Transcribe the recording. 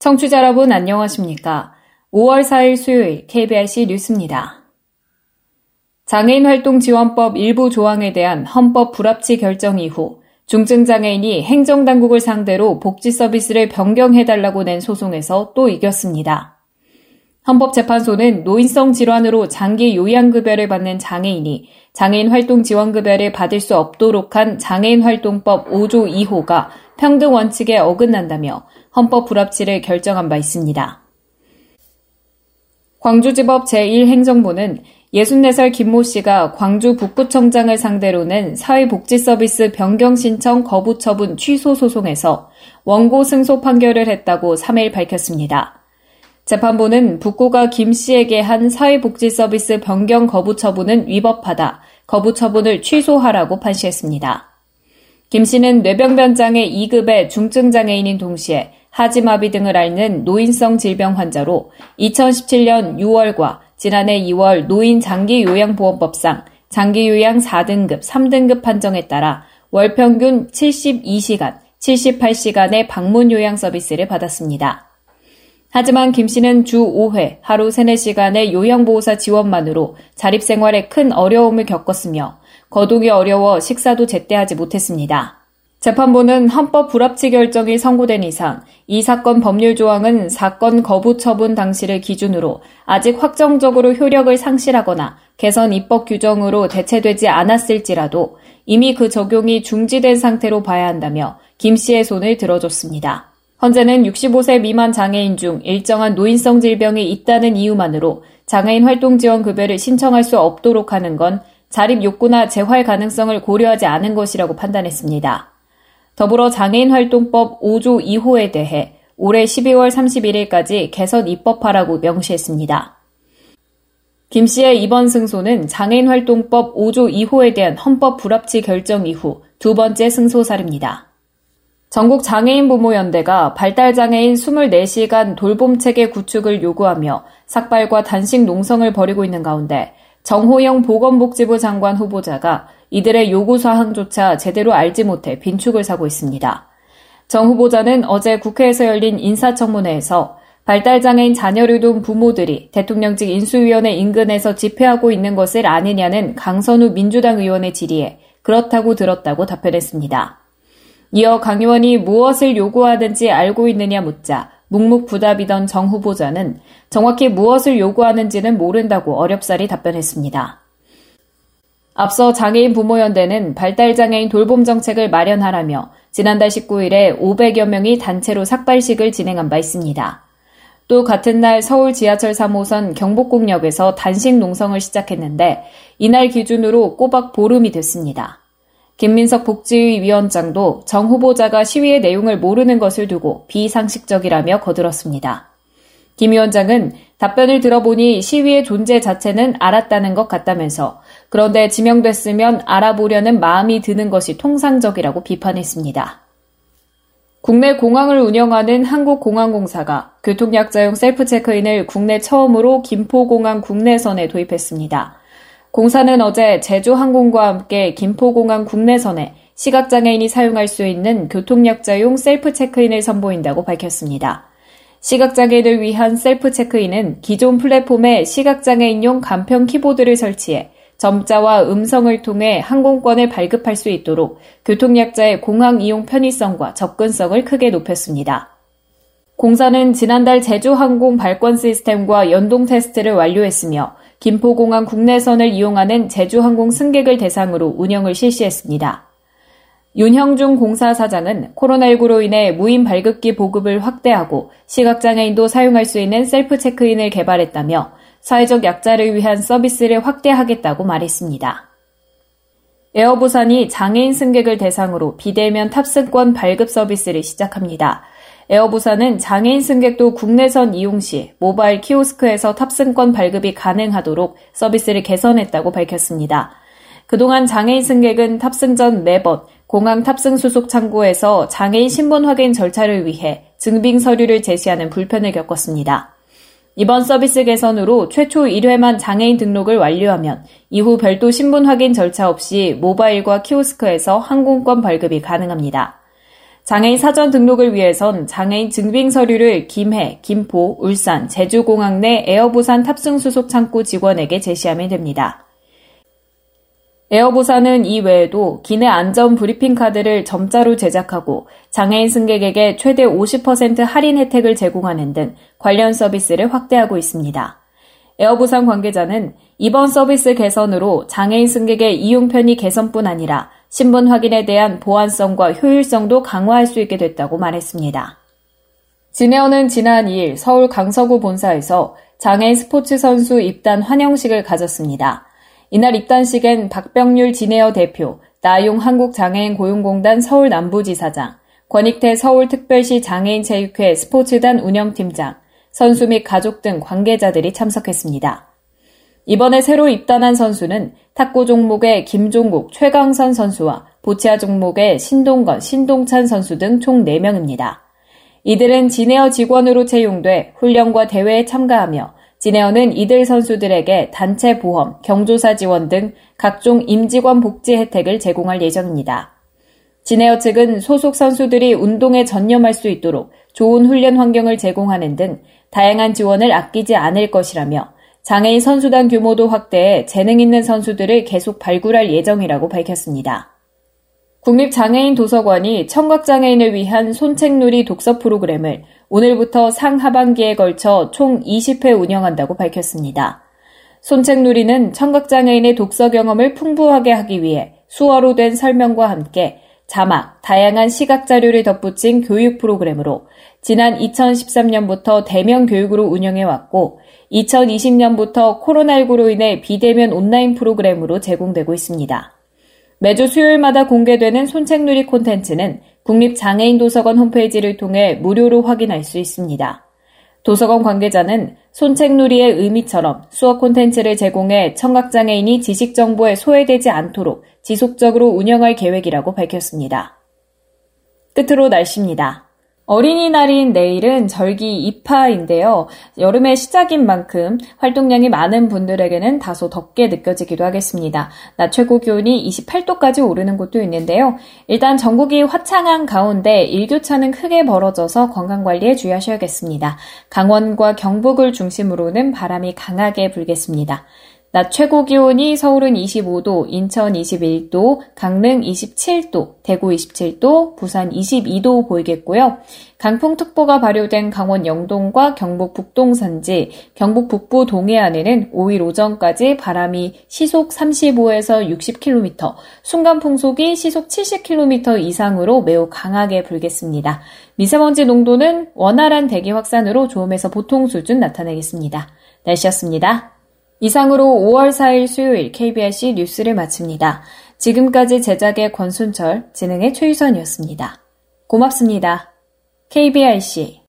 청취자 여러분 안녕하십니까? 5월 4일 수요일 KBRC 뉴스입니다. 장애인 활동 지원법 일부 조항에 대한 헌법 불합치 결정 이후 중증장애인이 행정당국을 상대로 복지 서비스를 변경해달라고 낸 소송에서 또 이겼습니다. 헌법재판소는 노인성 질환으로 장기 요양급여를 받는 장애인이 장애인 활동 지원급여를 받을 수 없도록 한 장애인 활동법 5조 2호가 평등 원칙에 어긋난다며 헌법 불합치를 결정한 바 있습니다. 광주지법 제1행정부는 64살 김모 씨가 광주 북부청장을 상대로 낸 사회복지서비스 변경 신청 거부 처분 취소 소송에서 원고 승소 판결을 했다고 3일 밝혔습니다. 재판부는 북구가 김 씨에게 한 사회복지서비스 변경 거부 처분은 위법하다. 거부 처분을 취소하라고 판시했습니다. 김 씨는 뇌병변장애 2급의 중증장애인인 동시에 하지마비 등을 앓는 노인성 질병 환자로 2017년 6월과 지난해 2월 노인 장기요양보험법상 장기요양 4등급, 3등급 판정에 따라 월 평균 72시간, 78시간의 방문 요양 서비스를 받았습니다. 하지만 김 씨는 주 5회 하루 3, 4시간의 요양보호사 지원만으로 자립생활에 큰 어려움을 겪었으며 거동이 어려워 식사도 제때 하지 못했습니다. 재판부는 헌법 불합치 결정이 선고된 이상 이 사건 법률 조항은 사건 거부 처분 당시를 기준으로 아직 확정적으로 효력을 상실하거나 개선 입법 규정으로 대체되지 않았을지라도 이미 그 적용이 중지된 상태로 봐야 한다며 김 씨의 손을 들어줬습니다. 현재는 65세 미만 장애인 중 일정한 노인성 질병이 있다는 이유만으로 장애인 활동 지원 급여를 신청할 수 없도록 하는 건 자립 욕구나 재활 가능성을 고려하지 않은 것이라고 판단했습니다. 더불어 장애인 활동법 5조 2호에 대해 올해 12월 31일까지 개선 입법하라고 명시했습니다. 김 씨의 이번 승소는 장애인 활동법 5조 2호에 대한 헌법 불합치 결정 이후 두 번째 승소 사례입니다. 전국 장애인 부모연대가 발달장애인 24시간 돌봄체계 구축을 요구하며 삭발과 단식 농성을 벌이고 있는 가운데 정호영 보건복지부 장관 후보자가 이들의 요구사항조차 제대로 알지 못해 빈축을 사고 있습니다. 정 후보자는 어제 국회에서 열린 인사청문회에서 발달장애인 자녀를 둔 부모들이 대통령직 인수위원회 인근에서 집회하고 있는 것을 아느냐는 강선우 민주당 의원의 질의에 그렇다고 들었다고 답변했습니다. 이어 강 의원이 무엇을 요구하는지 알고 있느냐 묻자 묵묵부답이던 정 후보자는 정확히 무엇을 요구하는지는 모른다고 어렵사리 답변했습니다. 앞서 장애인 부모연대는 발달장애인 돌봄 정책을 마련하라며 지난달 19일에 500여 명이 단체로 삭발식을 진행한 바 있습니다. 또 같은 날 서울 지하철 3호선 경복궁역에서 단식 농성을 시작했는데 이날 기준으로 꼬박 보름이 됐습니다. 김민석 복지위 위원장도 정 후보자가 시위의 내용을 모르는 것을 두고 비상식적이라며 거들었습니다. 김 위원장은 답변을 들어보니 시위의 존재 자체는 알았다는 것 같다면서 그런데 지명됐으면 알아보려는 마음이 드는 것이 통상적이라고 비판했습니다. 국내 공항을 운영하는 한국공항공사가 교통약자용 셀프 체크인을 국내 처음으로 김포공항 국내선에 도입했습니다. 공사는 어제 제주항공과 함께 김포공항 국내선에 시각장애인이 사용할 수 있는 교통약자용 셀프 체크인을 선보인다고 밝혔습니다. 시각장애인을 위한 셀프 체크인은 기존 플랫폼에 시각장애인용 간편 키보드를 설치해 점자와 음성을 통해 항공권을 발급할 수 있도록 교통약자의 공항 이용 편의성과 접근성을 크게 높였습니다. 공사는 지난달 제주항공 발권 시스템과 연동 테스트를 완료했으며 김포공항 국내선을 이용하는 제주항공 승객을 대상으로 운영을 실시했습니다. 윤형중 공사 사장은 코로나19로 인해 무인 발급기 보급을 확대하고 시각장애인도 사용할 수 있는 셀프 체크인을 개발했다며 사회적 약자를 위한 서비스를 확대하겠다고 말했습니다. 에어부산이 장애인 승객을 대상으로 비대면 탑승권 발급 서비스를 시작합니다. 에어부산은 장애인 승객도 국내선 이용 시 모바일 키오스크에서 탑승권 발급이 가능하도록 서비스를 개선했다고 밝혔습니다. 그동안 장애인 승객은 탑승 전 매번 공항 탑승 수속 창구에서 장애인 신분 확인 절차를 위해 증빙 서류를 제시하는 불편을 겪었습니다. 이번 서비스 개선으로 최초 1회만 장애인 등록을 완료하면 이후 별도 신분 확인 절차 없이 모바일과 키오스크에서 항공권 발급이 가능합니다. 장애인 사전 등록을 위해선 장애인 증빙 서류를 김해, 김포, 울산, 제주공항 내 에어부산 탑승 수속 창구 직원에게 제시하면 됩니다. 에어부산은 이 외에도 기내 안전 브리핑 카드를 점자로 제작하고 장애인 승객에게 최대 50% 할인 혜택을 제공하는 등 관련 서비스를 확대하고 있습니다. 에어부산 관계자는 이번 서비스 개선으로 장애인 승객의 이용 편의 개선뿐 아니라 신분 확인에 대한 보안성과 효율성도 강화할 수 있게 됐다고 말했습니다. 진에어는 지난 2일 서울 강서구 본사에서 장애인 스포츠 선수 입단 환영식을 가졌습니다. 이날 입단식엔 박병률 진에어 대표, 나용 한국장애인 고용공단 서울 남부지사장, 권익태 서울특별시 장애인체육회 스포츠단 운영팀장, 선수 및 가족 등 관계자들이 참석했습니다. 이번에 새로 입단한 선수는 탁구 종목의 김종국, 최강선 선수와 보치아 종목의 신동건, 신동찬 선수 등 총 4명입니다. 이들은 진에어 직원으로 채용돼 훈련과 대회에 참가하며 진에어는 이들 선수들에게 단체 보험, 경조사 지원 등 각종 임직원 복지 혜택을 제공할 예정입니다. 진에어 측은 소속 선수들이 운동에 전념할 수 있도록 좋은 훈련 환경을 제공하는 등 다양한 지원을 아끼지 않을 것이라며 장애인 선수단 규모도 확대해 재능 있는 선수들을 계속 발굴할 예정이라고 밝혔습니다. 국립장애인 도서관이 청각장애인을 위한 손책놀이 독서 프로그램을 오늘부터 상하반기에 걸쳐 총 20회 운영한다고 밝혔습니다. 손책놀이는 청각장애인의 독서 경험을 풍부하게 하기 위해 수어로 된 설명과 함께 자막, 다양한 시각 자료를 덧붙인 교육 프로그램으로 지난 2013년부터 대면 교육으로 운영해왔고 2020년부터 코로나19로 인해 비대면 온라인 프로그램으로 제공되고 있습니다. 매주 수요일마다 공개되는 손책놀이 콘텐츠는 국립장애인도서관 홈페이지를 통해 무료로 확인할 수 있습니다. 도서관 관계자는 손책놀이의 의미처럼 수업 콘텐츠를 제공해 청각장애인이 지식 정보에 소외되지 않도록 지속적으로 운영할 계획이라고 밝혔습니다. 끝으로 날씨입니다. 어린이날인 내일은 절기 입하인데요. 여름의 시작인 만큼 활동량이 많은 분들에게는 다소 덥게 느껴지기도 하겠습니다. 낮 최고 기온이 28도까지 오르는 곳도 있는데요. 일단 전국이 화창한 가운데 일교차는 크게 벌어져서 건강관리에 주의하셔야겠습니다. 강원과 경북을 중심으로는 바람이 강하게 불겠습니다. 낮 최고 기온이 서울은 25도, 인천 21도, 강릉 27도, 대구 27도, 부산 22도 보이겠고요. 강풍특보가 발효된 강원 영동과 경북 북동 산지, 경북 북부 동해안에는 5일 오전까지 바람이 시속 35에서 60km, 순간 풍속이 시속 70km 이상으로 매우 강하게 불겠습니다. 미세먼지 농도는 원활한 대기 확산으로 좋음에서 보통 수준 나타내겠습니다. 날씨였습니다. 이상으로 5월 4일 수요일 KBRC 뉴스를 마칩니다. 지금까지 제작의 권순철, 진행의 최유선이었습니다. 고맙습니다. KBRC